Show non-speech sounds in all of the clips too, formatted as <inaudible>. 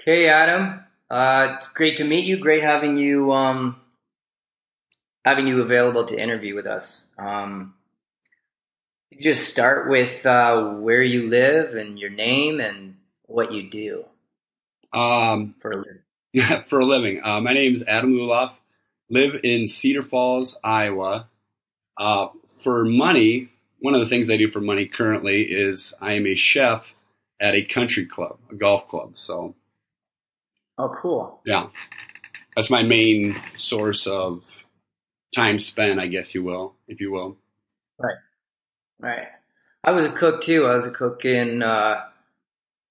Okay, Adam. Uh, great to meet you. Great having you um, having you available to interview with us. Um, just start with uh, where you live and your name and what you do Um, for a living. <laughs> yeah, for a living. Uh, my name is Adam Luloff. Live in Cedar Falls, Iowa. Uh, for money, one of the things I do for money currently is I am a chef at a country club, a golf club. So Oh, cool. yeah, that's my main source of time spent, I guess you will, if you will. Right. Right. I was a cook too. I was a cook in uh,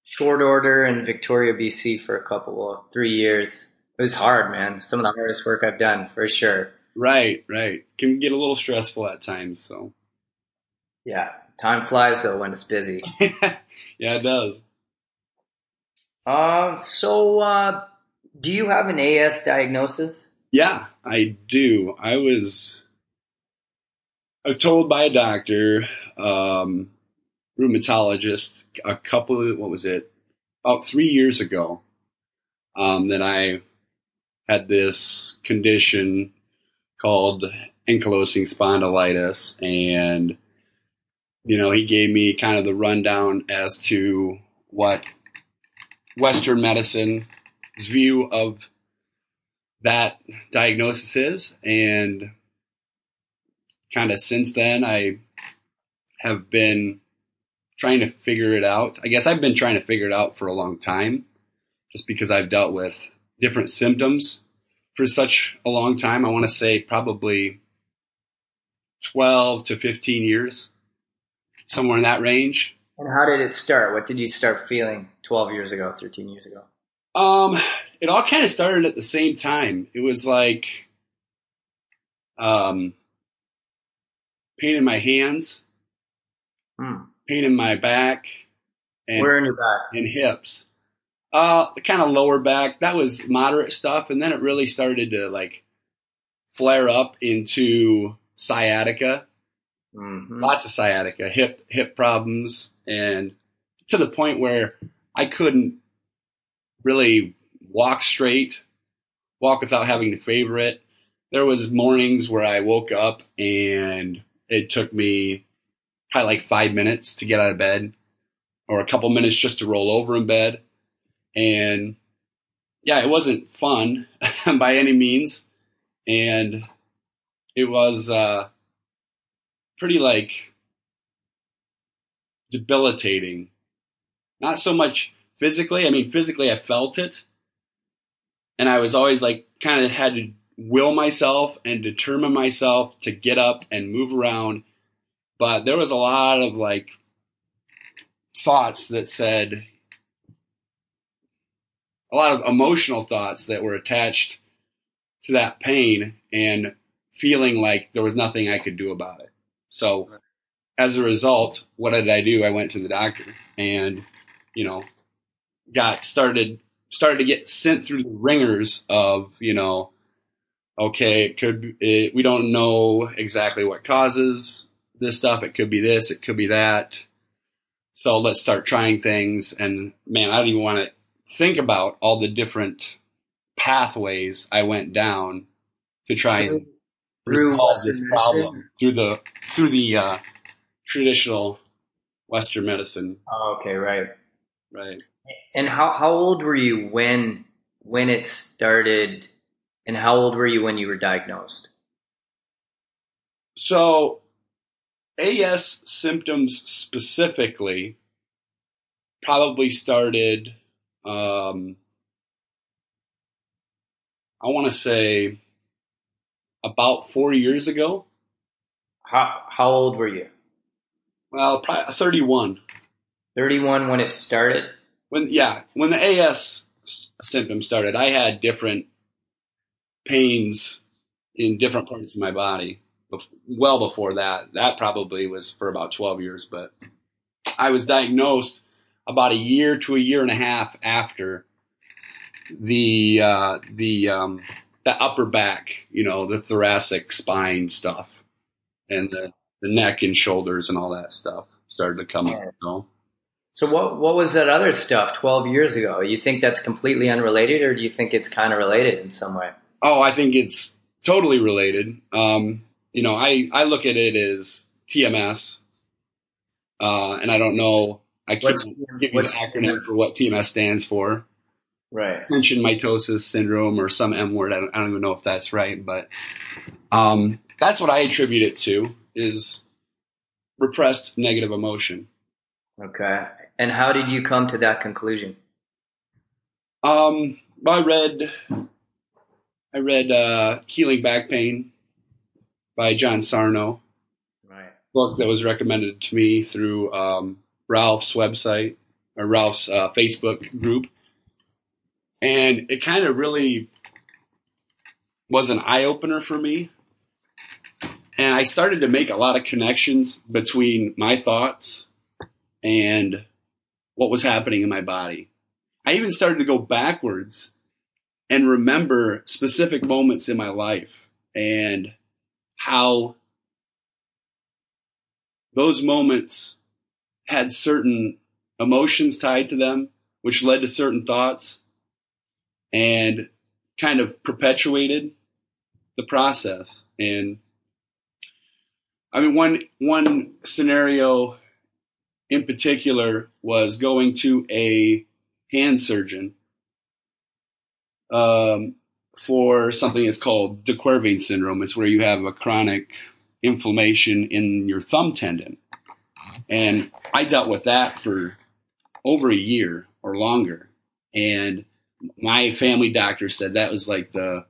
short order in Victoria, BC for a couple, of three years. It was hard, man. Some of the hardest work I've done, for sure. Right, right. Can get a little stressful at times. So Yeah. Time flies though when it's busy. <laughs> yeah, it does. Um. So, uh, do you have an AS diagnosis? Yeah, I do. I was I was told by a doctor, um, rheumatologist, a couple what was it? About three years ago, um, that I had this condition called ankylosing spondylitis and you know, he gave me kind of the rundown as to what Western medicine's view of that diagnosis is. And kind of since then, I have been trying to figure it out. I guess I've been trying to figure it out for a long time just because I've dealt with different symptoms for such a long time. I want to say probably 12 to 15 years, somewhere in that range. And how did it start? What did you start feeling 12 years ago, 13 years ago? Um, it all kind of started at the same time. It was like, um, pain in my hands, Hmm. pain in my back, and Where in your back? and hips. Uh, kind of lower back. That was moderate stuff, and then it really started to like flare up into sciatica. Hmm Lots of sciatica, hip hip problems, and to the point where I couldn't really walk straight, walk without having to favor it. There was mornings where I woke up and it took me probably like five minutes to get out of bed, or a couple minutes just to roll over in bed. And yeah, it wasn't fun <laughs> by any means, and it was uh, pretty like debilitating. Not so much physically. I mean, physically, I felt it, and I was always like kind of had to will myself and determine myself to get up and move around. But there was a lot of like thoughts that said a lot of emotional thoughts that were attached to that pain and feeling like there was nothing I could do about it. So as a result, what did I do? I went to the doctor and, you know, got started started to get sent through the ringers of, you know, okay, it could it, we don't know exactly what causes this stuff. It could be this, it could be that. So let's start trying things and man, I don't even want to think about all the different pathways I went down to try and Through Western this problem through the through the uh, traditional Western medicine, Oh, okay, right. right? And how how old were you when when it started? And how old were you when you were diagnosed? So, AS symptoms specifically probably started. Um, I want to say about four years ago. How how old were you? Well, probably 31. Thirty one when it started. when yeah when the AS s- symptoms started, I had different pains in different parts of my body. Well before that, that probably was for about twelve years. But I was diagnosed about a year to a year and a half after the uh, the um, the upper back, you know, the thoracic spine stuff, and the the neck and shoulders and all that stuff started to come up. So So what what was that other stuff 12 years ago? You think that's completely unrelated or do you think it's kind of related in some way? Oh, I think it's totally related. Um, you know, I, I look at it as TMS, uh, and I don't know. I can't What's- give you an what's acronym for what TMS stands for. Right. Tension mitosis syndrome or some M word. I don't, I don't even know if that's right, but um, that's what I attribute it to is repressed negative emotion. Okay. And how did you come to that conclusion? Um, I read, I read uh, Healing Back Pain by John Sarno. Right. book that was recommended to me through um, Ralph's website or Ralph's uh, Facebook group, and it kind of really was an eye opener for me. And I started to make a lot of connections between my thoughts and what was happening in my body. I even started to go backwards and remember specific moments in my life and how those moments had certain emotions tied to them, which led to certain thoughts and kind of perpetuated the process. And I mean, one, one scenario in particular was going to a hand surgeon um, for something that's called de Quervain syndrome. It's where you have a chronic inflammation in your thumb tendon. And I dealt with that for over a year or longer. And my family doctor said that was like the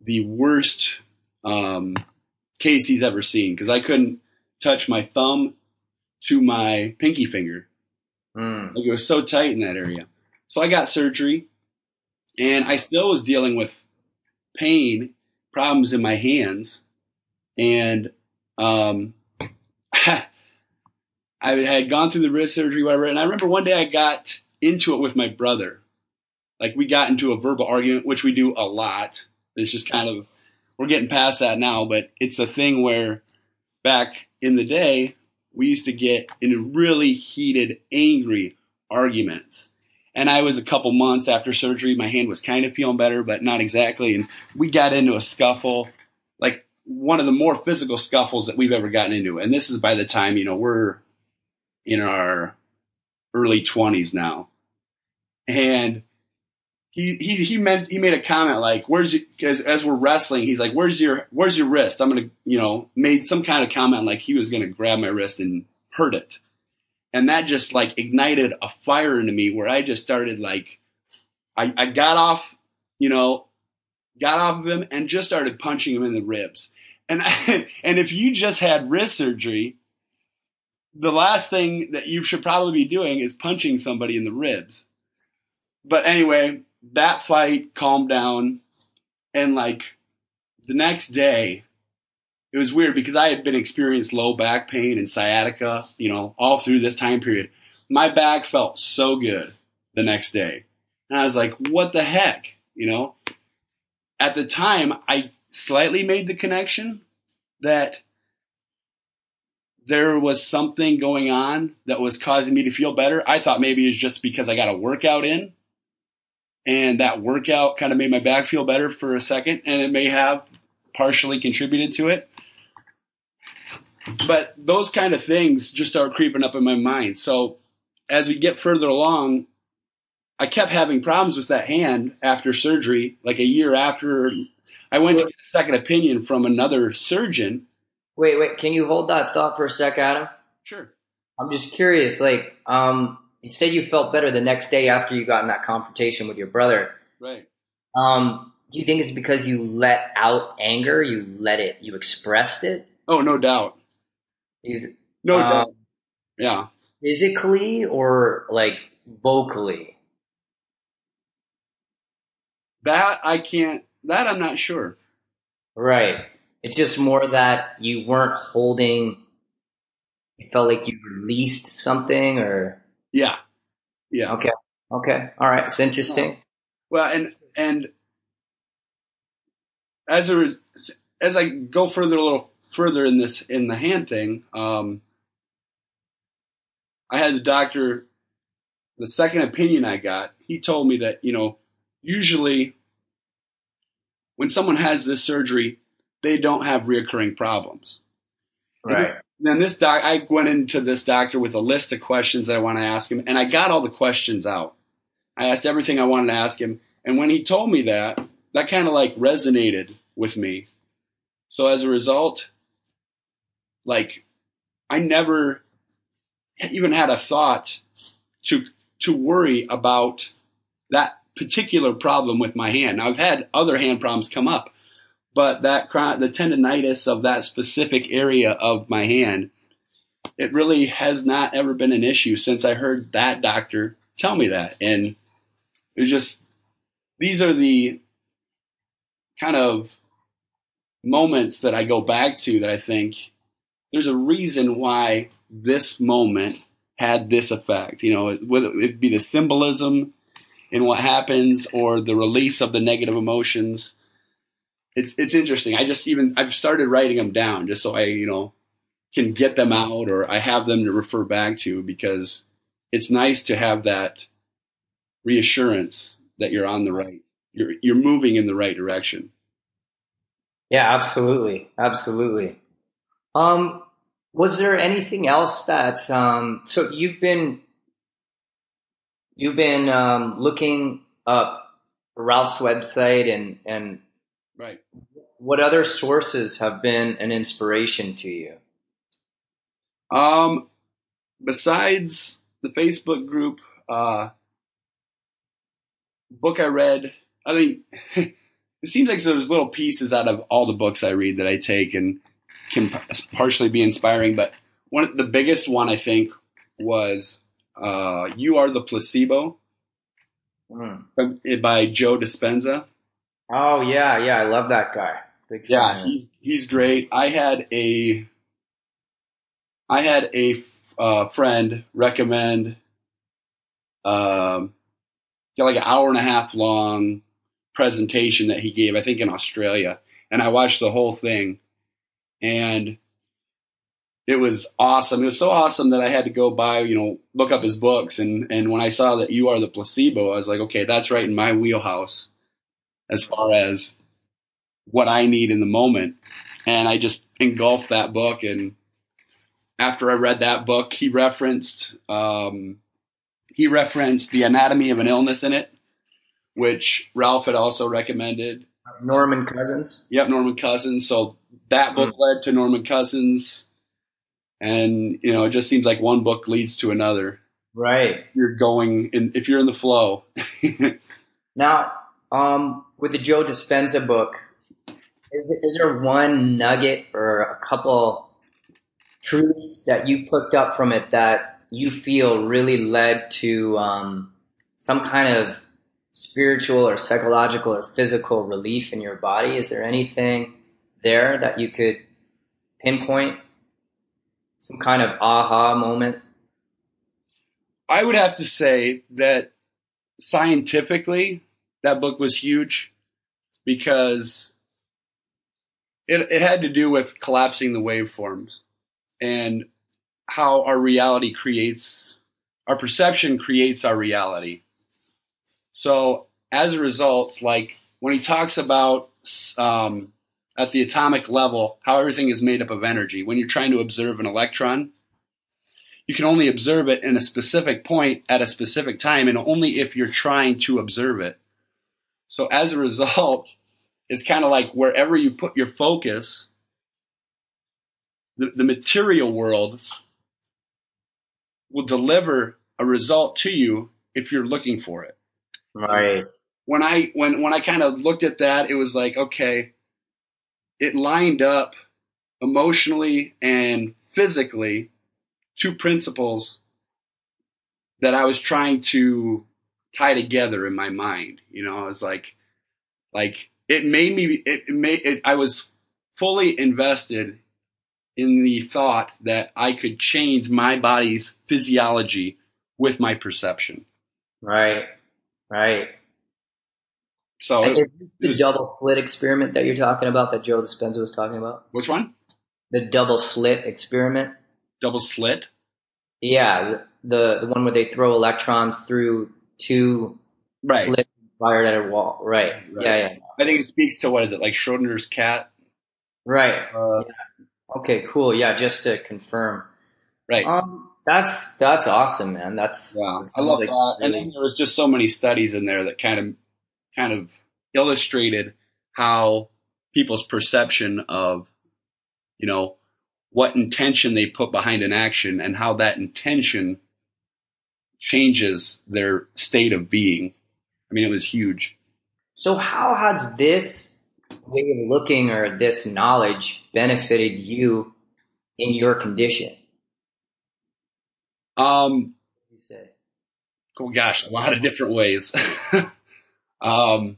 the worst um, case he's ever seen because I couldn't touch my thumb to my pinky finger. Hmm. Like it was so tight in that area. So I got surgery and I still was dealing with pain, problems in my hands. And um, <laughs> I had gone through the wrist surgery, whatever. And I remember one day I got into it with my brother. Like we got into a verbal argument, which we do a lot. It's just kind of, we're getting past that now, but it's a thing where back in the day, we used to get into really heated, angry arguments. And I was a couple months after surgery. My hand was kind of feeling better, but not exactly. And we got into a scuffle, like one of the more physical scuffles that we've ever gotten into. And this is by the time, you know, we're in our early 20s now. And he, he, he meant, he made a comment like, where's your, cause as we're wrestling, he's like, where's your, where's your wrist? I'm to, you know, made some kind of comment like he was to grab my wrist and hurt it. And that just like ignited a fire into me where I just started like, I, I got off, you know, got off of him and just started punching him in the ribs. And, <laughs> and if you just had wrist surgery, the last thing that you should probably be doing is punching somebody in the ribs. But anyway, that fight calmed down. And like the next day, it was weird because I had been experiencing low back pain and sciatica, you know, all through this time period. My back felt so good the next day. And I was like, what the heck? You know, at the time, I slightly made the connection that there was something going on that was causing me to feel better. I thought maybe it's just because I got a workout in and that workout kind of made my back feel better for a second and it may have partially contributed to it. But those kind of things just started creeping up in my mind. So as we get further along, I kept having problems with that hand after surgery, like a year after I went to get a second opinion from another surgeon. Wait, wait. Can you hold that thought for a sec, Adam? Sure. I'm just curious. Like, um, you said you felt better the next day after you got in that confrontation with your brother. Right. Um, do you think it's because you let out anger? You let it. You expressed it. Oh, no doubt. Is No um, doubt. Yeah. physically or like vocally? That I can't, that I'm not sure. Right. It's just more that you weren't holding. You felt like you released something, or Yeah. Yeah. okay, okay, all right. It's interesting. Well, and, and as a, as I go further, a little further in this, in the hand thing, um, I had the doctor the second opinion I got, he told me that, you know, usually when someone has this surgery, they don't have reoccurring problems. Right. Then this doc, I went into this doctor with a list of questions that I want to ask him, and I got all the questions out. I asked everything I wanted to ask him, and when he told me that, that kind of like resonated with me. So as a result, like I never even had a thought to to worry about that particular problem with my hand. Now, I've had other hand problems come up, but that the tendonitis of that specific area of my hand, it really has not ever been an issue since I heard that doctor tell me that. And it's just these are the kind of moments that I go back to that I think there's a reason why this moment had this effect. You know, whether it be the symbolism in what happens or the release of the negative emotions. It's it's interesting. I just even I've started writing them down just so I you know can get them out or I have them to refer back to because it's nice to have that reassurance that you're on the right you're you're moving in the right direction. Yeah, absolutely, absolutely. Um, was there anything else that um, so you've been you've been um, looking up Ralph's website and and right. What other sources have been an inspiration to you? Um, besides the Facebook group, uh, book I read. I mean, <laughs> it seems like there's little pieces out of all the books I read that I take and can partially be inspiring. But one, the biggest one I think was uh, "You Are the Placebo" mm. by Joe Dispenza. Oh yeah, yeah, I love that guy. Big yeah, he's he's great. I had a I had a uh, friend recommend um, like an hour and a half long presentation that he gave, I think in Australia, and I watched the whole thing, and it was awesome. It was so awesome that I had to go buy, you know, look up his books, and and when I saw that you are the placebo, I was like, okay, that's right in my wheelhouse, as far as what I need in the moment, and I just engulfed that book and. After I read that book, he referenced um, he referenced the anatomy of an illness in it, which Ralph had also recommended. Norman Cousins. Yep, Norman Cousins. So that book mm. led to Norman Cousins, and you know, it just seems like one book leads to another. Right. You're going in if you're in the flow. <laughs> now, um, with the Joe Dispenza book, is is there one nugget or a couple truths that you picked up from it that you feel really led to um, some kind of spiritual or psychological or physical relief in your body? Is there anything there that you could pinpoint? Some kind of aha moment? I would have to say that scientifically, that book was huge because it, it had to do with collapsing the waveforms and how our reality creates, our perception creates our reality. So as a result, like when he talks about um, at the atomic level, how everything is made up of energy, when you're trying to observe an electron, you can only observe it in a specific point at a specific time, and only if you're trying to observe it. So as a result, it's kind of like wherever you put your focus, the, the material world will deliver a result to you if you're looking for it. Right. When I when when I kind of looked at that, it was like, okay, it lined up emotionally and physically two principles that I was trying to tie together in my mind. You know, I was like, like it made me. It, made. It, I was fully invested in the thought that I could change my body's physiology with my perception. Right. Right. So and this the was, double slit experiment that you're talking about that Joe Dispenza was talking about? Which one? The double slit experiment. Double slit? Yeah. the the one where they throw electrons through two right. slits fired at a wall. Right. Right. Yeah, yeah. I think it speaks to what is it like Schrodinger's cat? Right. Uh, Okay, cool. Yeah, just to confirm. right. Um that's that's awesome, man. That's Yeah, I love like that. And then there was just so many studies in there that kind of kind of illustrated how people's perception of you know what intention they put behind an action and how that intention changes their state of being. I mean, it was huge. So how has this way of looking or this knowledge benefited you in your condition? Um, You say. oh gosh, a lot of different ways. <laughs> um,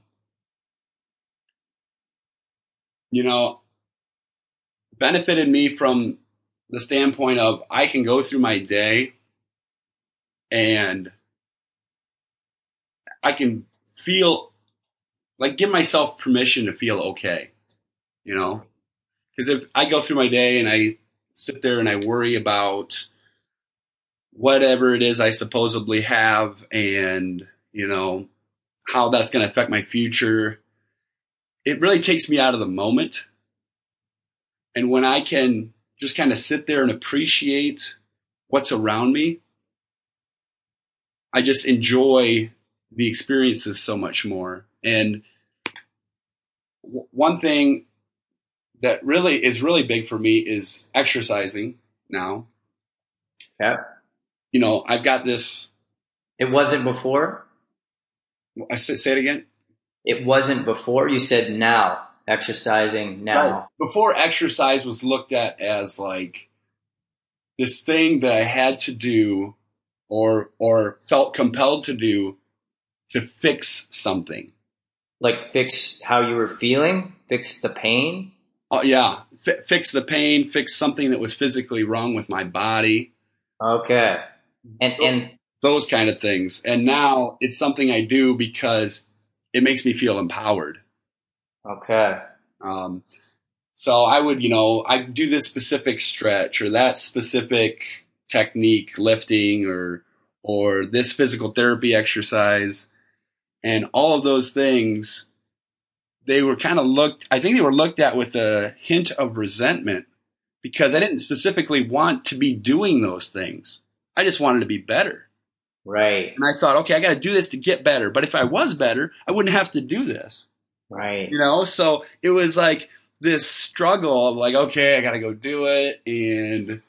you know, benefited me from the standpoint of I can go through my day and I can feel like give myself permission to feel okay, you know? Because if I go through my day and I sit there and I worry about whatever it is I supposedly have and, you know, how that's going to affect my future, it really takes me out of the moment. And when I can just kind of sit there and appreciate what's around me, I just enjoy the experiences so much more. And w- one thing that really is really big for me is exercising now. Yeah. You know, I've got this. It wasn't before? I say, say it again. It wasn't before. You said now, exercising now. Right. Before exercise was looked at as like this thing that I had to do or or felt compelled to do to fix something. Like fix how you were feeling, fix the pain. Oh yeah, Fi fix the pain, fix something that was physically wrong with my body, Okay. And and those kind of things. And now it's something I do because it makes me feel empowered. okay. Um, so I would, you know, I do this specific stretch or that specific technique, lifting or or this physical therapy exercise, and all of those things. They were kind of looked. I think they were looked at with a hint of resentment because I didn't specifically want to be doing those things. I just wanted to be better. Right. And I thought, okay, I got to do this to get better. But if I was better, I wouldn't have to do this Right. you know so it was like this struggle of like okay i gotta go do it and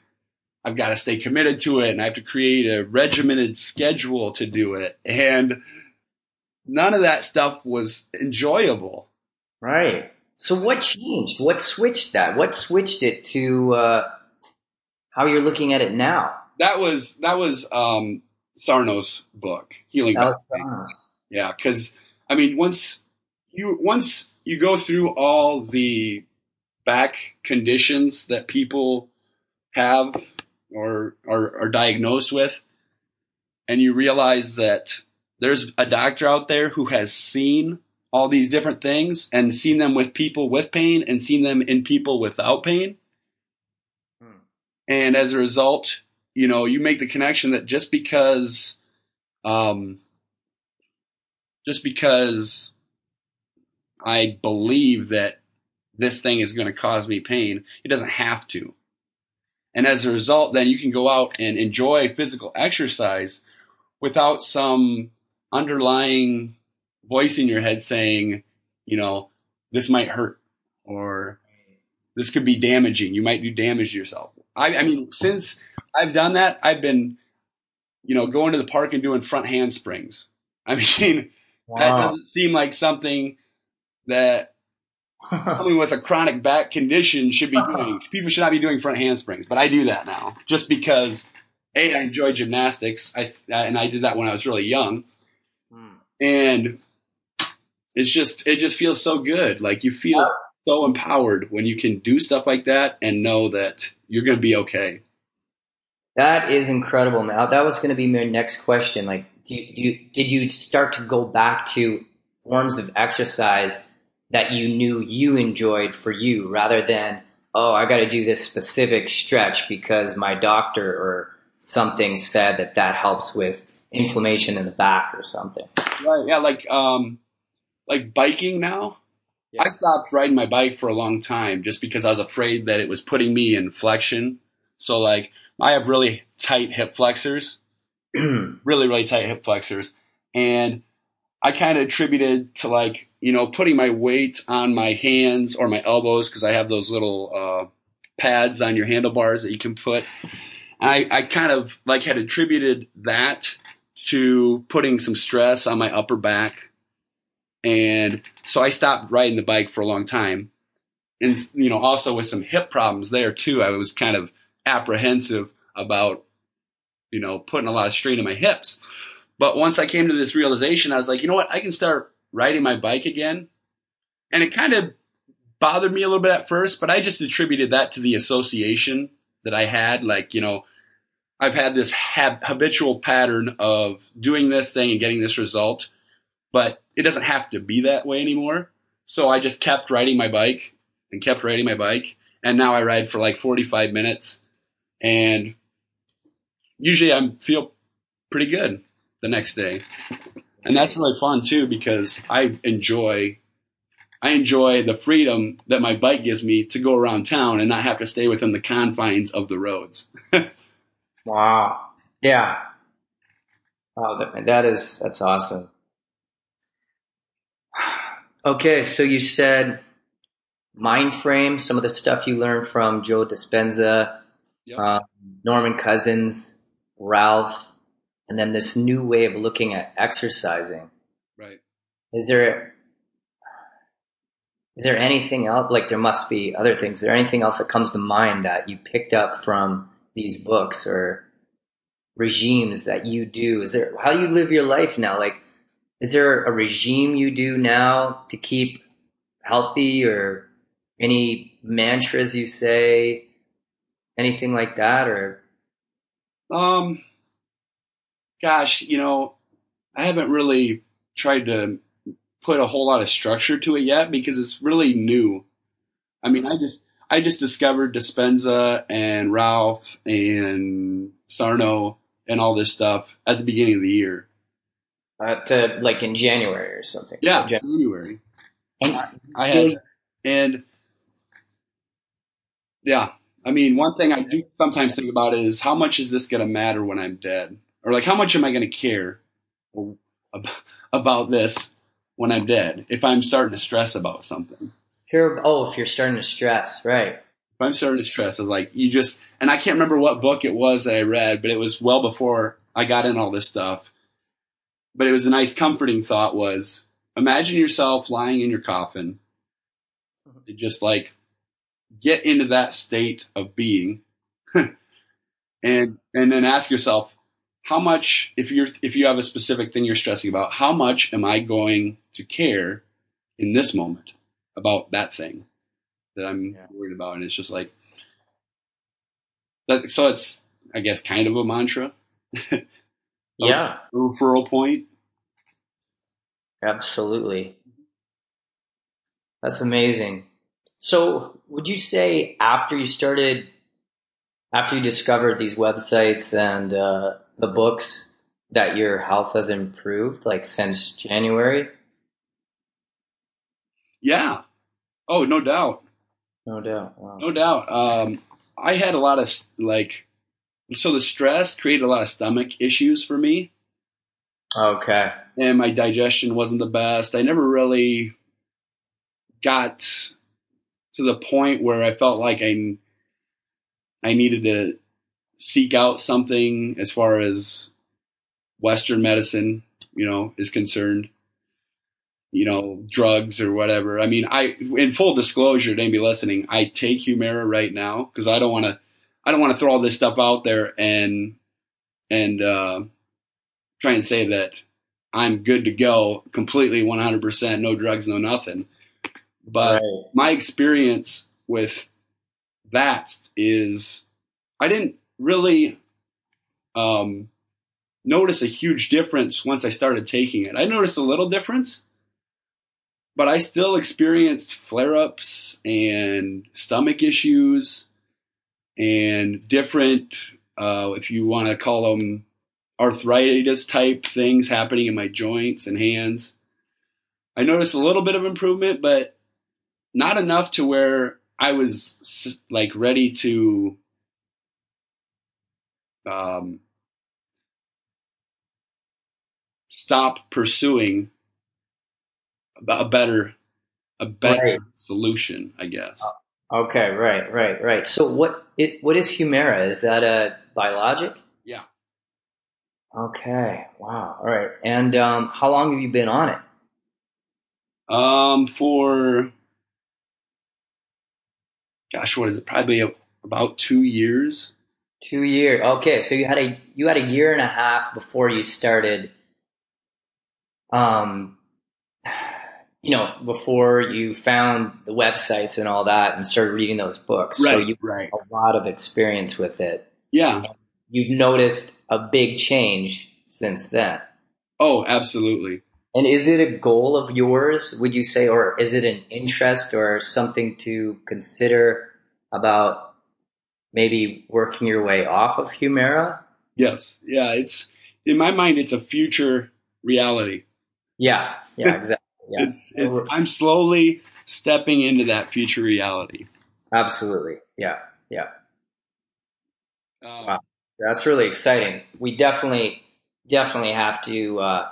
i've got to stay committed to it and i have to create a regimented schedule to do it and none of that stuff was enjoyable Right. So what changed? What switched that? What switched it to uh, how you're looking at it now? that was that was um sarno's book healing That was Body. Yeah, because I mean, once you once you go through all the back conditions that people have or are, diagnosed with, and you realize that there's a doctor out there who has seen all these different things and seen them with people with pain and seen them in people without pain. Hmm. And as a result, you know, you make the connection that just because um, just because I believe that this thing is going to cause me pain, it doesn't have to. And as a result, then you can go out and enjoy physical exercise without some underlying voice in your head saying, you know, this might hurt or this could be damaging. You might do damage to yourself. I, I mean, since I've done that, I've been, you know, going to the park and doing front handsprings. I <laughs> mean, that doesn't seem like something that someone with a chronic back condition should be doing. <laughs> People should not be doing front handsprings, but I do that now just because a I enjoy gymnastics. I and I did that when I was really young, Hmm. and it's just it just feels so good. Like you feel so empowered when you can do stuff like that and know that you're going to be okay. That is incredible. Now that was going to be my next question. Like, do you, do you, did you start to go back to forms of exercise that you knew you enjoyed for you, rather than oh, I got to do this specific stretch because my doctor or something said that that helps with inflammation in the back or something. Right. Yeah. Like um, like biking now. Yeah. I stopped riding my bike for a long time just because I was afraid that it was putting me in flexion. So like I have really tight hip flexors, <clears throat> really really tight hip flexors, and I kind of attributed to like you know putting my weight on my hands or my elbows because I have those little uh, pads on your handlebars that you can put. I, I kind of like had attributed that to putting some stress on my upper back. And so I stopped riding the bike for a long time. And, you know, also with some hip problems there too, I was kind of apprehensive about, you know, putting a lot of strain on my hips. But once I came to this realization, I was like, you know what? I can start riding my bike again. And it kind of bothered me a little bit at first, but I just attributed that to the association that I had. Like, you know, I've had this hab- habitual pattern of doing this thing and getting this result, but it doesn't have to be that way anymore. So I just kept riding my bike and kept riding my bike. And now I ride for like 45 minutes and usually I feel pretty good the next day. And that's really fun too because I enjoy I enjoy the freedom that my bike gives me to go around town and not have to stay within the confines of the roads. <laughs> wow. Yeah. Wow, that, that is that's awesome. <sighs> Okay, so you said mind frame, some of the stuff you learned from Joe Dispenza, Yep. uh, Norman Cousins, Ralph, and then this new way of looking at exercising. right. Is there is there anything else? Like there must be other things. Is there anything else that comes to mind that you picked up from these books or regimes that you do? Is there how you live your life now? Like, is there a regime you do now to keep healthy, or any mantras you say, anything like that, or Um, gosh, you know, I haven't really tried to put a whole lot of structure to it yet because it's really new. I mean, I just I just discovered Dispenza and Ralph and Sarno and all this stuff at the beginning of the year. uh, to like in January or something? Yeah, Jan- January. And I had and yeah, I mean, one thing I do sometimes think about is how much is this going to matter when I'm dead, or like how much am I going to care about this when I'm dead if I'm starting to stress about something. Here, oh, if you're starting to stress, right? If I'm starting to stress, it's like you just and I can't remember what book it was that I read, but it was well before I got in all this stuff. But it was a nice comforting thought was imagine yourself lying in your coffin and just like get into that state of being <laughs> and and then ask yourself how much if you're if you have a specific thing you're stressing about how much am i going to care in this moment about that thing that i'm Yeah. worried about and it's just like that so it's i guess kind of a mantra <laughs> Yeah, referral point absolutely. That's amazing. So, would you say after you started, after you discovered these websites and uh, the books, that your health has improved, like since January? yeah oh no doubt No doubt. Wow. No doubt. Um, I had a lot of like, so the stress created a lot of stomach issues for me, Okay. and my digestion wasn't the best. I never really got to the point where I felt like I I needed to seek out something as far as Western medicine, you know, is concerned. You know, drugs or whatever. I mean, I, in full disclosure to anybody listening, I take Humira right now because I don't want to, I don't want to throw all this stuff out there and, and, uh, try and say that I'm good to go completely 100%, no drugs, no nothing. But right. my experience with that is I didn't really um, notice a huge difference once I started taking it. I noticed a little difference, but I still experienced flare ups and stomach issues and different uh, if you want to call them arthritis type things happening in my joints and hands. I noticed a little bit of improvement, but not enough to where I was like ready to um, stop pursuing a better a better right. solution, I guess. Okay, right, right, right. So what it what is Humira? Is that a biologic? Yeah. Okay. Wow. All right. And um, how long have you been on it? Um, for gosh, what is it? Probably about two years. Two years. Okay, so you had a you had a year and a half before you started. Um, <sighs> you know, before you found the websites and all that and started reading those books. Right, so you right. a lot of experience with it. Yeah. You've noticed a big change since then. Oh, absolutely. And is it a goal of yours, would you say, or is it an interest or something to consider about maybe working your way off of Humira? Yes. Yeah. It's in my mind, it's a future reality. Yeah. Yeah. <laughs> Exactly. Yeah. It's, it's, I'm slowly stepping into that future reality. Absolutely. Yeah. Yeah. Um, wow. That's really exciting. We definitely, definitely have to uh,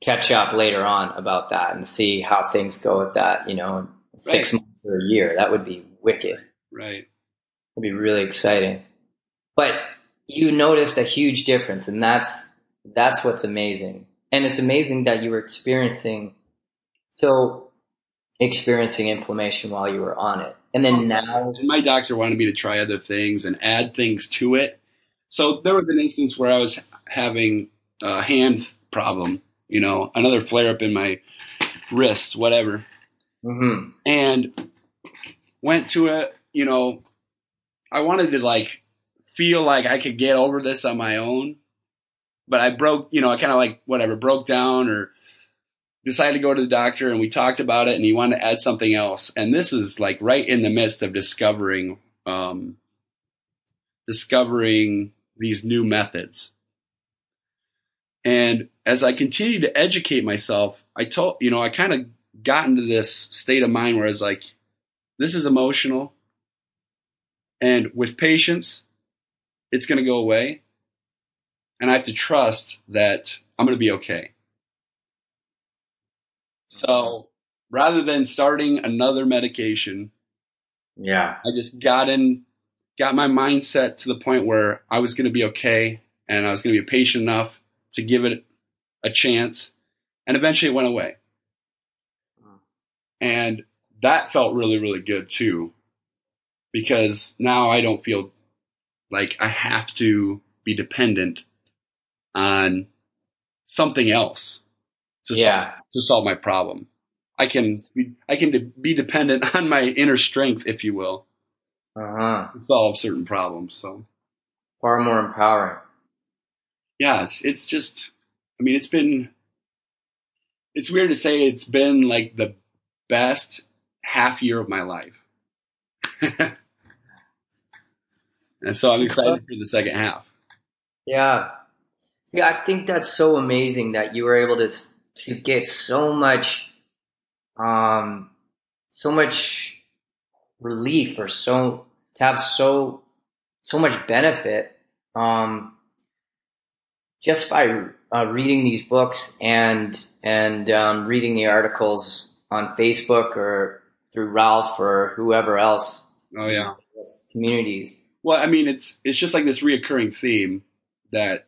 catch up later on about that and see how things go with that. You know, six Right. months or a year. That would be wicked. right. It'd be really exciting. But you noticed a huge difference, and that's that's what's amazing. And it's amazing that you were experiencing so experiencing inflammation while you were on it. And then now And my doctor wanted me to try other things and add things to it. So there was an instance where I was having a hand problem, you know, another flare up in my wrist, whatever, Mhm. and went to it, you know, I wanted to like feel like I could get over this on my own, but I broke, you know, I kind of like whatever broke down or decided to go to the doctor and we talked about it and he wanted to add something else. And this is like right in the midst of discovering, um, discovering these new methods. And as I continued to educate myself, I told, you know, I kind of got into this state of mind where I was like, this is emotional. And with patience, it's going to go away. And I have to trust that I'm going to be okay. So rather than starting another medication, Yeah. I just got in, got my mindset to the point where I was going to be okay and I was going to be patient enough to give it a chance. And eventually it went away. Hmm. And that felt really, really good too, because now I don't feel like I have to be dependent on something else to Yeah. solve, to solve my problem. I can be, I can be dependent <laughs> on my inner strength, if you will, Uh-huh. to solve certain problems. So Far more empowering. yeah, it's it's just I mean it's been it's weird to say it's been like the best half year of my life. <laughs> and so I'm excited for the second half. Yeah. See, I think that's so amazing that you were able to to get so much, um, so much relief or so to have so so much benefit, um, just by uh, reading these books and and um, reading the articles on Facebook or through Ralph or whoever else. Oh yeah. communities. Well, I mean it's it's just like this reoccurring theme that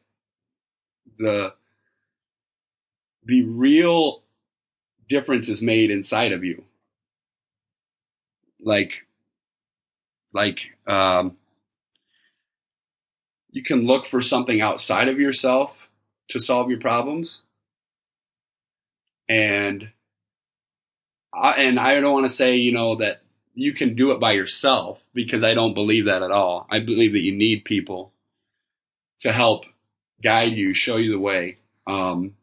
the the real difference is made inside of you. Like like um you can look for something outside of yourself to solve your problems. And I, and I don't want to say, you know, that you can do it by yourself because I don't believe that at all. I believe that you need people to help guide you, show you the way. Um,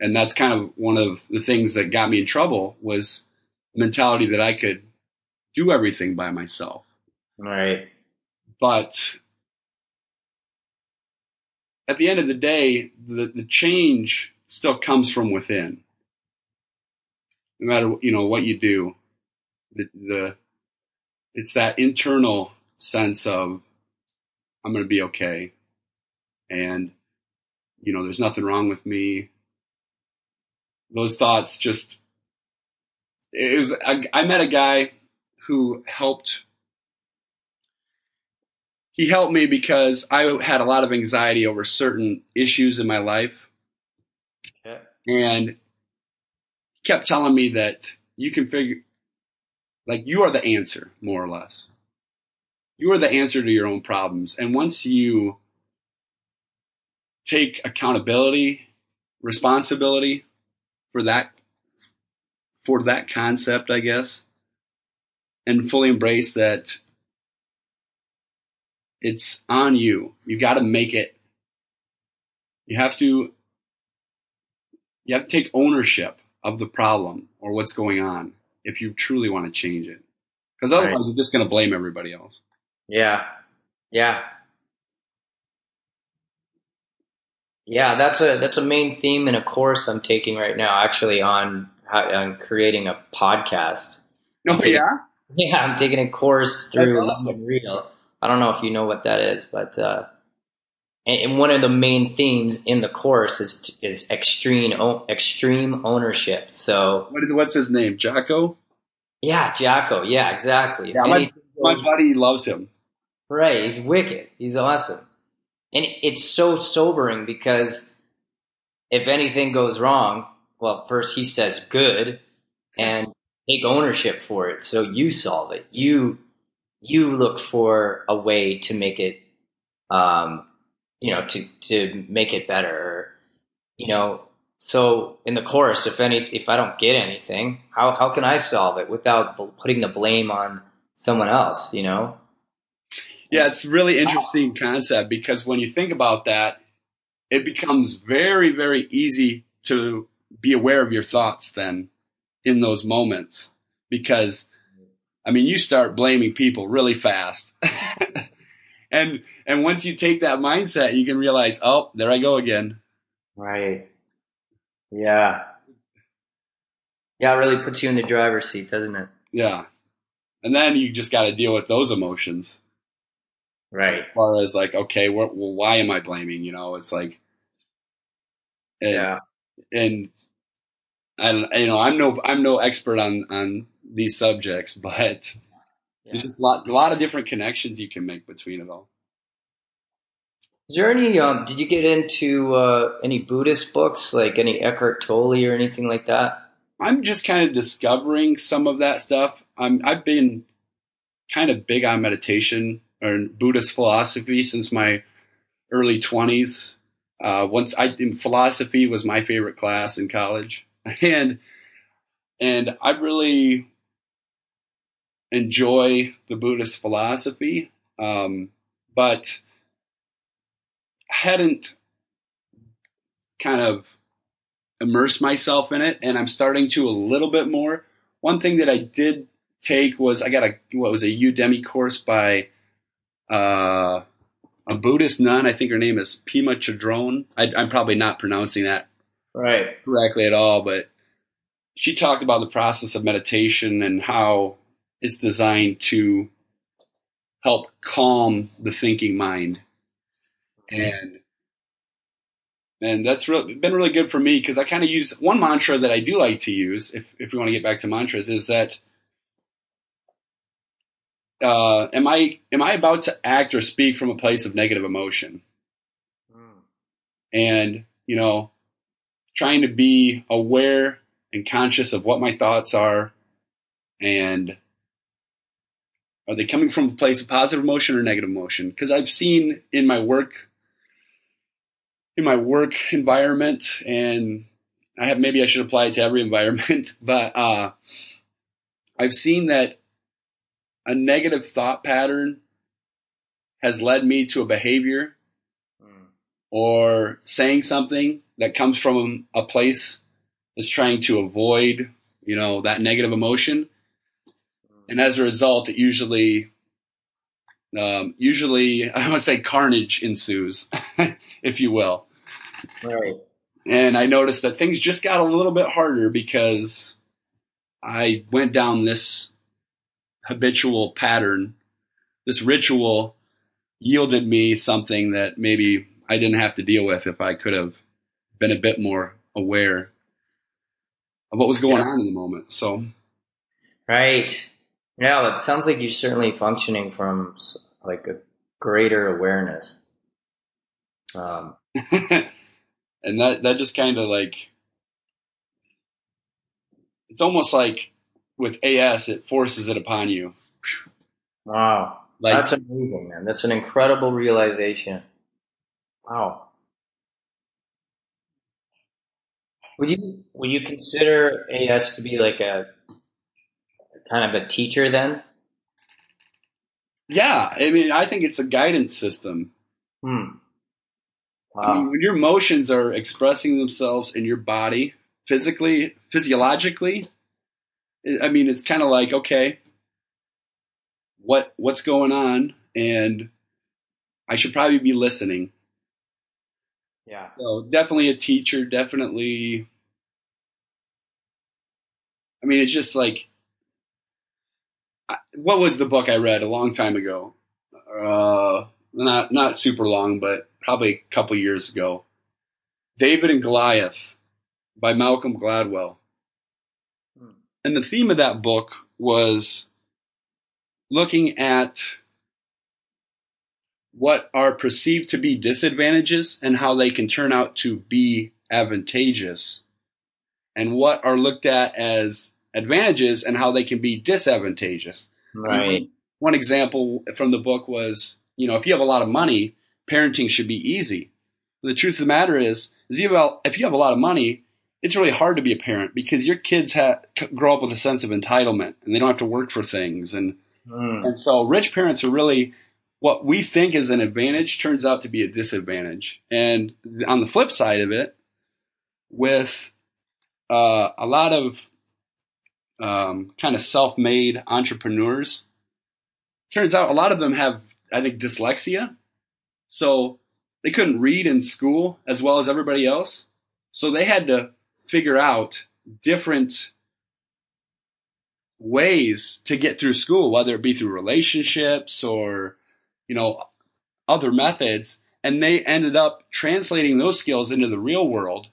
and that's kind of one of the things that got me in trouble was the mentality that I could do everything by myself. Right. But at the end of the day, the, the change still comes from within. No matter you know what you do, the, the it's that internal sense of I'm going to be okay, and you know there's nothing wrong with me. Those thoughts just it was. I, I met a guy who helped he helped me because I had a lot of anxiety over certain issues in my life. Okay. And kept telling me that you can figure, like, you are the answer, more or less. You are the answer to your own problems. And once you take accountability, responsibility for that, for that concept, I guess, and fully embrace that it's on you. You got to make it. You have to. You have to take ownership of the problem or what's going on if you truly want to change it. Because otherwise, Right. you're just going to blame everybody else. Yeah. Yeah. Yeah, that's a that's a main theme in a course I'm taking right now. Actually, on how, on creating a podcast. Oh Take it. yeah, <laughs> Yeah, I'm taking a course through awesome. London Real. I don't know if you know what that is, but uh, and, one of the main themes in the course is is extreme extreme ownership. So what is what's his name? Jocko. yeah, Jocko. Yeah, exactly. Yeah, my, my buddy loves him. Right, he's wicked. He's awesome. And it's so sobering because if anything goes wrong, well, first he says good and take ownership for it. So you solve it. You you look for a way to make it um you know, to to make it better. You know, so in the course, if any if I don't get anything, how how can I solve it without putting the blame on someone else, you know? Yeah, it's really interesting concept because when you think about that, it becomes very, very easy to be aware of your thoughts then in those moments. Because, I mean, you start blaming people really fast. <laughs> and, and once you take that mindset, you can realize, oh, there I go again. Right. Yeah. Yeah, it really puts you in the driver's seat, doesn't it? Yeah. And then you just got to deal with those emotions. Right. As far as like, okay, what, well, why am I blaming? You know, it's like, and, Yeah. and I don't, you know, I'm no, I'm no expert on on these subjects, <laughs> but there's just a lot, a lot of different connections you can make between it all. Is there any? Um, did you get into uh, any Buddhist books, like any Eckhart Tolle or anything like that? I'm just kind of discovering some of that stuff. I'm, I've been kind of big on meditation or Buddhist philosophy since my early 20s. Uh, once I, in philosophy was my favorite class in college, <laughs> and and I really enjoy the Buddhist philosophy, um, but hadn't kind of immersed myself in it, and I'm starting to a little bit more. One thing that I did take was I got a what was a Udemy course by uh, a Buddhist nun. I think her name is Pema Chödrön. I, I'm probably not pronouncing that Right. correctly at all, but she talked about the process of meditation and how it's designed to help calm the thinking mind. And and that's really, been really good for me because I kind of use one mantra that I do like to use, if, if we want to get back to mantras, is that uh, am I am I about to act or speak from a place of negative emotion? Mm. and you know trying to be aware and conscious of what my thoughts are and are they coming from a place of positive emotion or negative emotion because i've seen in my work in my work environment and i have maybe i should apply it to every <laughs> environment but uh, i've seen that a negative thought pattern has led me to a behavior Mm. or saying something that comes from a place that's trying to avoid, you know, that negative emotion. And as a result, it usually um, usually <laughs> I would say carnage ensues, <laughs> if you will. Right. And I noticed that things just got a little bit harder because I went down this habitual pattern. This ritual yielded me something that maybe I didn't have to deal with if I could have been a bit more aware of what was going Yeah. on in the moment. So, Right. Yeah, it sounds like you're certainly functioning from like a greater awareness. Um, <laughs> and that that just kind of like it's almost like with AS, it forces it upon you. wow. Like That's amazing, man. That's an incredible realization. Wow. Would you would you consider AS to be like a kind of a teacher then? yeah, I mean, I think it's a guidance system. Hmm. I mean, when your emotions are expressing themselves in your body, physically, physiologically, I mean, it's kind of like, okay, what what's going on, and I should probably be listening. Yeah. So definitely a teacher, definitely. I mean, it's just like, what was the book I read a long time ago? Uh, not not super long, but probably a couple years ago. David and Goliath by Malcolm Gladwell. Hmm. And the theme of that book was looking at what are perceived to be disadvantages and how they can turn out to be advantageous, and what are looked at as advantages and how they can be disadvantageous. Right. One example from the book was, you know, if you have a lot of money, parenting should be easy. The truth of the matter is, is if you have a lot of money, it's really hard to be a parent because your kids ha- grow up with a sense of entitlement and they don't have to work for things. And, Hmm. and so rich parents are really what we think is an advantage turns out to be a disadvantage. And on the flip side of it, with uh, a lot of um, kind of self-made entrepreneurs, turns out a lot of them have, I think, dyslexia. So they couldn't read in school as well as everybody else. So they had to figure out different ways to get through school, whether it be through relationships or, you know, other methods. And they ended up translating those skills into the real world.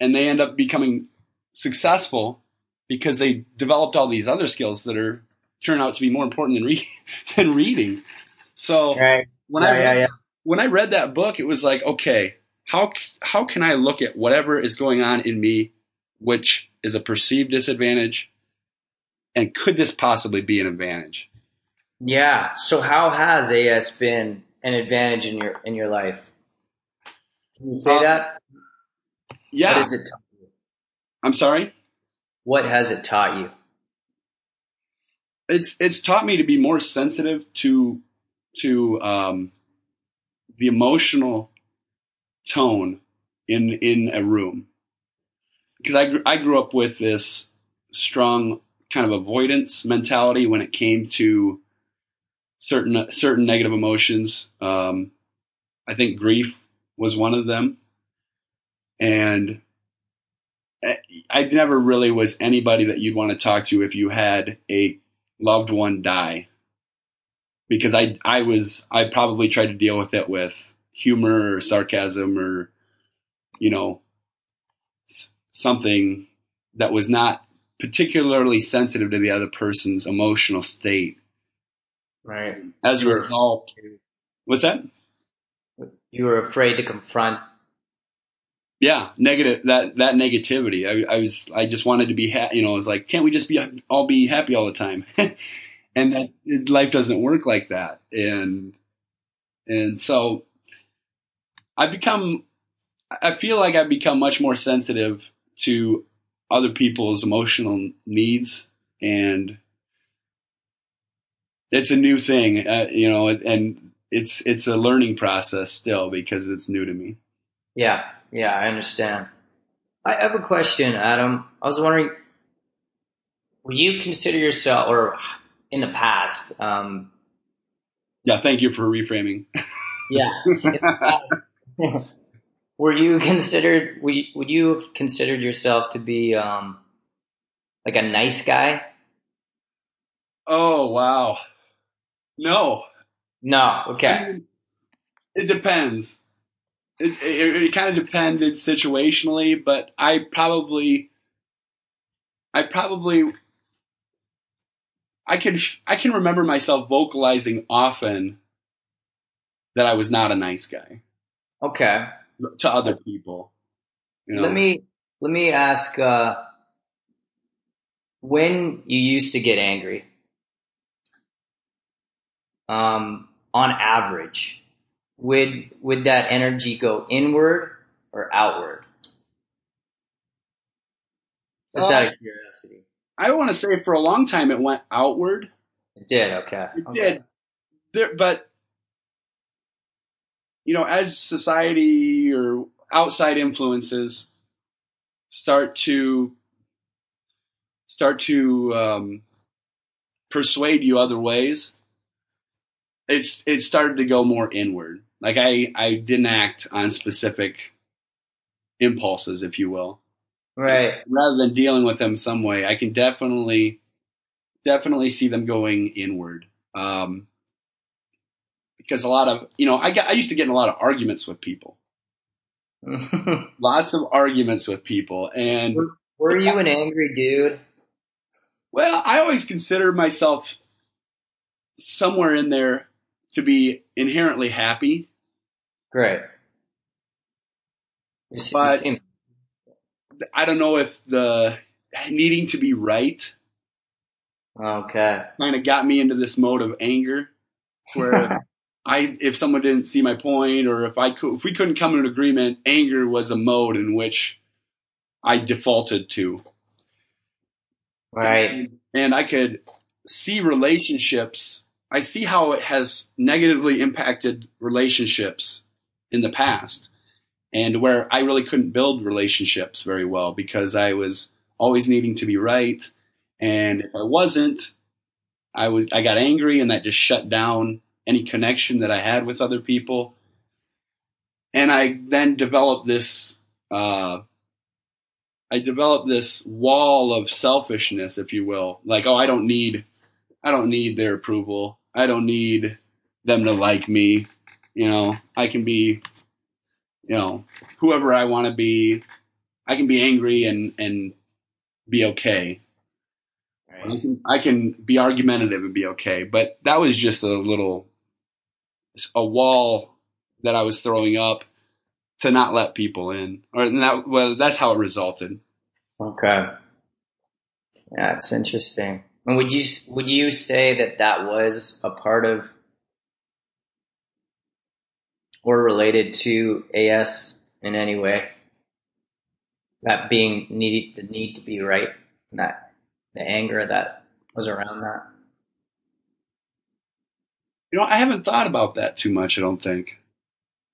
And they end up becoming successful because they developed all these other skills that are turn out to be more important than, re- <laughs> than reading. So Right. when yeah, I read, yeah, yeah. when I read that book, it was like, okay, how how can I look at whatever is going on in me, which is a perceived disadvantage, and could this possibly be an advantage? Yeah. So how has AS been an advantage in your in your life? Can you say Um, that? Yeah, has it taught you? I'm sorry. What has it taught you? It's it's taught me to be more sensitive to to um, the emotional tone in in a room because I I grew up with this strong kind of avoidance mentality when it came to certain certain negative emotions. Um, I think grief was one of them, and I- never really was anybody that you'd want to talk to if you had a loved one die, because I I was I probably tried to deal with it with humor or sarcasm or you know something that was not particularly sensitive to the other person's emotional state. Right. As a result, what's that? You were afraid to confront. Yeah, negative that that negativity. I, I was I just wanted to be happy. you know I was like, can't we just be all be happy all the time? <laughs> and that life doesn't work like that. And and so I've become I feel like I've become much more sensitive to other people's emotional needs and it's a new thing, uh, you know, and it's it's a learning process still because it's new to me. Yeah. Yeah. I understand. I have a question, Adam. I was wondering, would you consider yourself, or in the past, um, Yeah, thank you for reframing. Yeah. <laughs> Were you considered? Would you, would you have considered yourself to be um, like a nice guy? Oh wow, no. No. Okay. I mean, it depends. It, it, it kind of depended situationally, but I probably, I probably, I could, I can remember myself vocalizing often that I was not a nice guy Okay. to other people. You know? Let me let me ask. Uh, when you used to get angry, um, on average, would would that energy go inward or outward? Just out of curiosity. I want to say for a long time it went outward. It did. Okay. It okay. did, there, but you know, as society or outside influences start to start to um, persuade you other ways, it's it started to go more inward. Like I I didn't act on specific impulses, if you will, Right. rather than dealing with them some way. I can definitely definitely see them going inward. Um, because a lot of you know I got I used to get in a lot of arguments with people, <laughs> lots of arguments with people, and Were you an angry dude? well, I always considered myself somewhere in there to be inherently happy. Great. You se- you But- I don't know if the needing to be right okay. kind of got me into this mode of anger, where <laughs> I if someone didn't see my point or if I could if we couldn't come to an agreement, anger was a mode in which I defaulted to. Right. and I could see relationships. I see how it has negatively impacted relationships in the past, and where I really couldn't build relationships very well because I was always needing to be right, and if I wasn't, I was I got angry, and that just shut down any connection that I had with other people. And I then developed this uh, I developed this wall of selfishness, if you will. Like, oh, I don't need, I don't need their approval. I don't need them to like me. You know, I can be, you know, whoever I want to be. I can be angry and and be okay. I can I can be argumentative and be okay. But that was just a little, a wall that I was throwing up to not let people in, or that well, that's how it resulted. Okay. Yeah, it's interesting. And would you would you say that that was a part of or related to AS in any way? That being need the need to be right, and that the anger that was around that. You know, I haven't thought about that too much. I don't think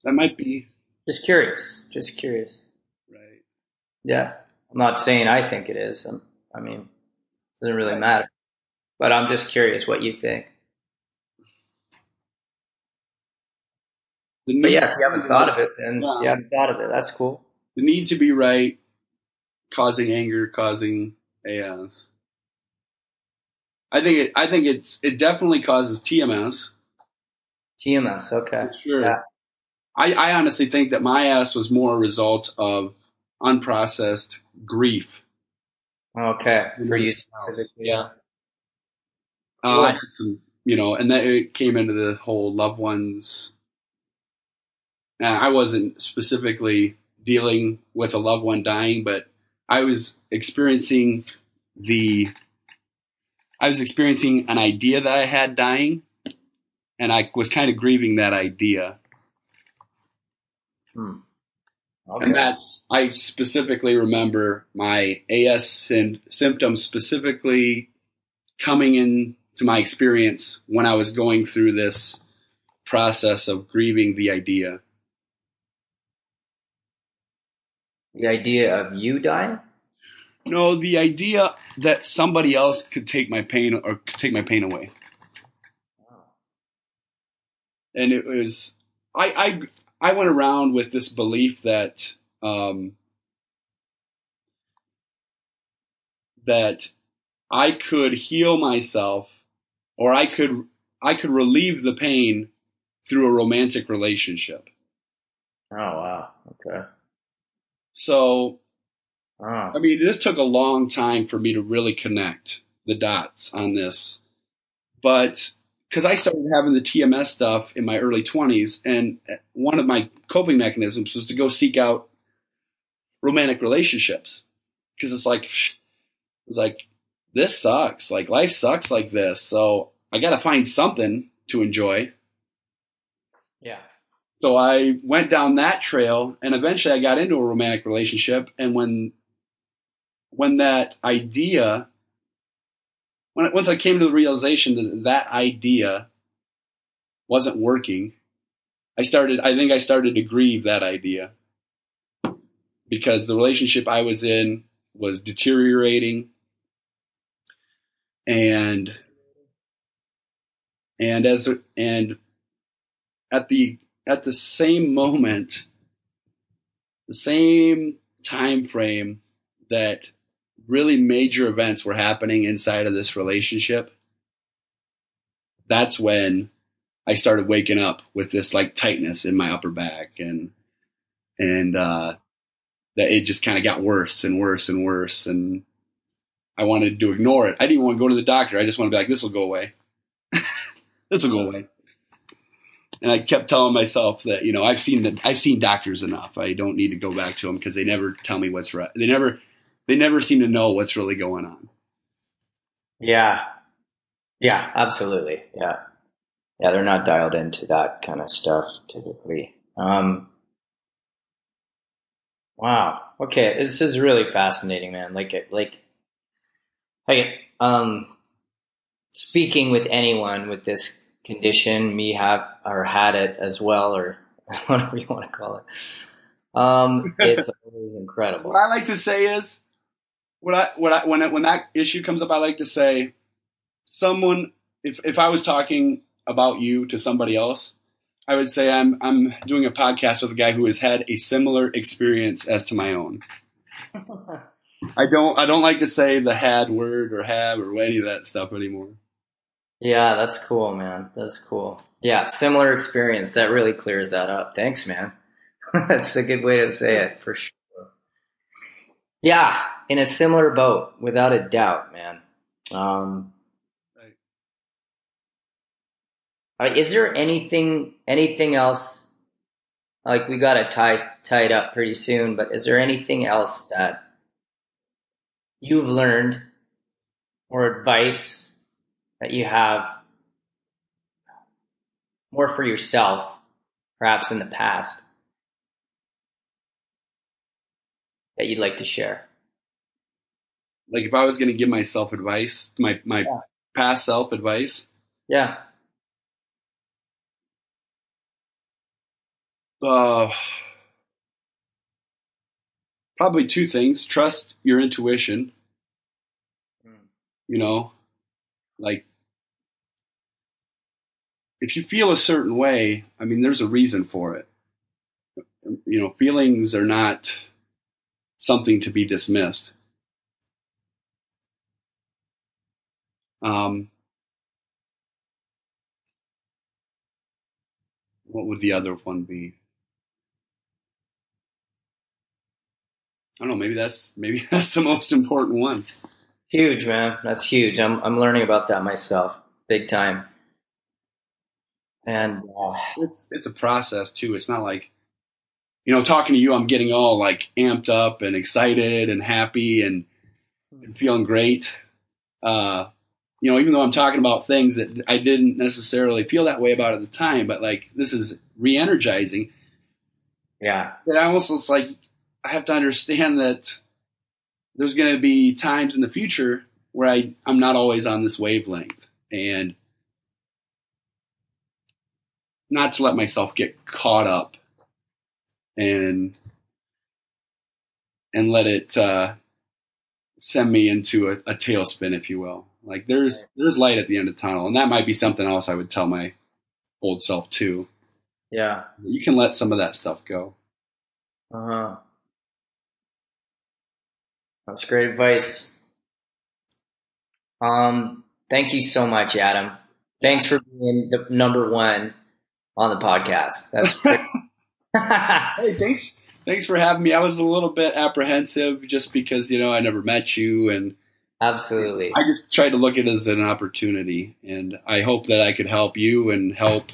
that might be Just curious. Just curious. right. Yeah, I'm not saying I think it is. I mean, it doesn't really Right. matter. But I'm just curious what you think. The But yeah, if you haven't thought of it, then Yeah. you haven't thought of it. That's cool. the need to be right, causing anger, causing AS. I think it. I think it's. It definitely causes TMS. TMS. Okay. For sure. Yeah. I, I honestly think that my AS was more a result of unprocessed grief. Okay. For you specifically. Yeah. Uh, Cool. I had some, you know, and then it came into the whole loved ones. Uh, I wasn't specifically dealing with a loved one dying, but I was experiencing the, I was experiencing an idea that I had dying, and I was kind of grieving that idea. Hmm. Okay. And that's, I specifically remember my AS syn- symptoms specifically coming in to my experience when I was going through this process of grieving the idea. the idea of you dying. No, the idea that somebody else could take my pain or could take my pain away. and it was I I I went around with this belief that um, that I could heal myself, or I could I could relieve the pain through a romantic relationship. Oh wow. Okay. So Oh. I mean, this took a long time for me to really connect the dots on this, but because I started having the TMS stuff in my early 20s, and eh, one of my coping mechanisms was to go seek out romantic relationships because it's like it's like this sucks, like life sucks like this, so I got to find something to enjoy. Yeah. So I went down that trail, and eventually I got into a romantic relationship. And when when that idea, when once I came to the realization that that idea wasn't working, I started. I think I started to grieve that idea because the relationship I was in was deteriorating, and and as and at the at the same moment, the same time frame that really major events were happening inside of this relationship, that's when I started waking up with this like tightness in my upper back and and uh, that it just kind of got worse and worse and worse and I wanted to ignore it. I didn't want to go to the doctor. I just want to be like, this will go away. <laughs> this will go away. And I kept telling myself that you know I've seen I've seen doctors enough. I don't need to go back to them because they never tell me what's right. They never they never seem to know what's really going on. Yeah. Yeah, absolutely. Yeah. Yeah, they're not dialed into that kind of stuff typically. Um, wow. Okay, this is really fascinating, man. Like, like, like, um, speaking with anyone with this condition, me have or had it as well, or <laughs> whatever you want to call it. Um, it's <laughs> always incredible. What I like to say is, what I what I when it, when that issue comes up, I like to say, someone if if I was talking about you to somebody else, I would say I'm I'm doing a podcast with a guy who has had a similar experience as to my own. <laughs> I don't I don't like to say the had word or have or any of that stuff anymore. Yeah, that's cool, man. That's cool. Yeah, similar experience. That really clears that up. Thanks, man. <laughs> that's a good way to say it for sure. Yeah, in a similar boat, without a doubt, man. Um, Right. is there anything anything else? Like we got to tie tie it up pretty soon, but is there anything else that you've learned or advice that you have more for yourself, perhaps in the past, that you'd like to share? Like if I was going to give myself advice, my my Yeah. past self advice, Yeah. uh, probably two things: trust your intuition. Mm. You know, like if you feel a certain way, I mean, there's a reason for it. You know, feelings are not something to be dismissed. Um, what would the other one be? I don't know. Maybe that's maybe <laughs> that's the most important one. Huge, man. That's huge. I'm I'm learning about that myself, big time. And uh, It's it's a process too. It's not like you know, talking to you, I'm getting all like amped up and excited and happy and, and feeling great. Uh, you know, even though I'm talking about things that I didn't necessarily feel that way about at the time, but like this is re-energizing. yeah, But I also it's like I have to understand that there's going to be times in the future where I I'm not always on this wavelength and not to let myself get caught up and and let it uh, send me into a, a tailspin, if you will. Like there's there's light at the end of the tunnel, and that might be something else I would tell my old self too. Yeah. You can let some of that stuff go. Uh huh. That's great advice. Um, thank you so much, Adam. Thanks for being the number one on the podcast. That's great. <laughs> <laughs> hey, thanks. Thanks for having me. I was a little bit apprehensive just because you know I never met you, and Absolutely. I just tried to look at it as an opportunity. And I hope that I could help you and help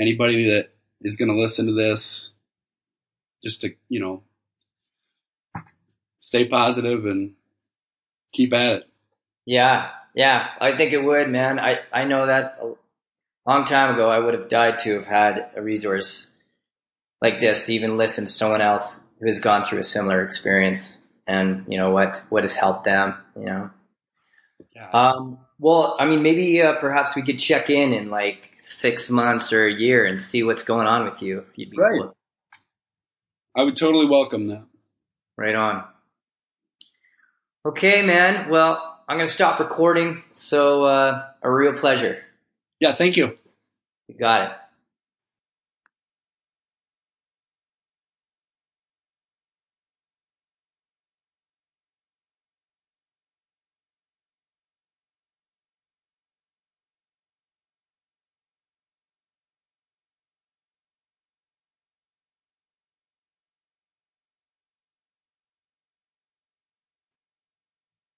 anybody that is going to listen to this, just to you know stay positive and keep at it. Yeah, yeah, I think it would, man. I, I know that a long time ago I would have died to have had a resource like this to even listen to someone else who has gone through a similar experience and you know what what has helped them, you know. Yeah. Um, well, I mean, maybe uh, perhaps we could check in in like six months or a year and see what's going on with you. If you'd be Right. cool. I would totally welcome that. Right on. Okay, man. Well, I'm gonna stop recording. So, uh, a real pleasure. Yeah, thank you. You got it.